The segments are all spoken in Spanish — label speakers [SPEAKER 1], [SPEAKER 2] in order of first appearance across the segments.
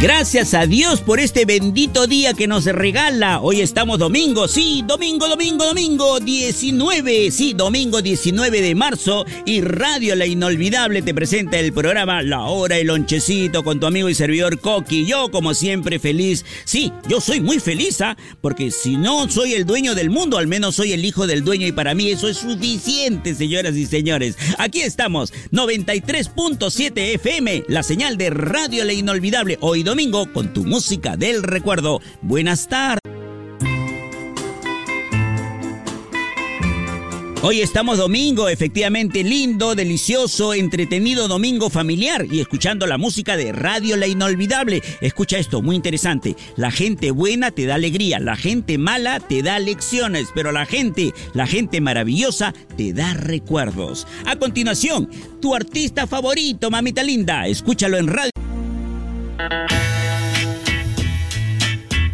[SPEAKER 1] Gracias a Dios por este bendito día que nos regala. Hoy estamos domingo, sí, domingo, domingo, domingo 19, sí, domingo 19 de marzo y Radio La Inolvidable te presenta el programa La Hora el Lonchecito con tu amigo y servidor Coqui. Yo como siempre feliz, sí, yo soy muy feliz, ¿ah? porque si no soy el dueño del mundo, al menos soy el hijo del dueño y para mí eso es suficiente, señoras y señores. Aquí estamos, 93.7 FM, la señal de Radio La Inolvidable. Hoy domingo con tu música del recuerdo. Buenas tardes. Hoy estamos domingo, efectivamente lindo, delicioso, entretenido domingo familiar y escuchando la música de Radio La Inolvidable. Escucha esto, muy interesante. La gente buena te da alegría, la gente mala te da lecciones, pero la gente, la gente maravillosa te da recuerdos. A continuación, tu artista favorito, mamita linda, escúchalo en radio.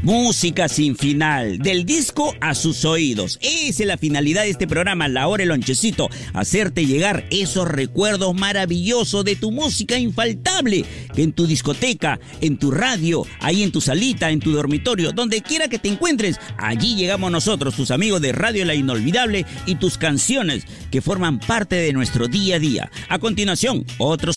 [SPEAKER 1] Música sin final, del disco a sus oídos. Esa es la finalidad de este programa, La Hora el Lonchecito, hacerte llegar esos recuerdos maravillosos de tu música infaltable, que en tu discoteca, en tu radio, ahí en tu salita, en tu dormitorio, donde quiera que te encuentres, allí llegamos nosotros, tus amigos de Radio La Inolvidable y tus canciones que forman parte de nuestro día a día. A continuación, otros...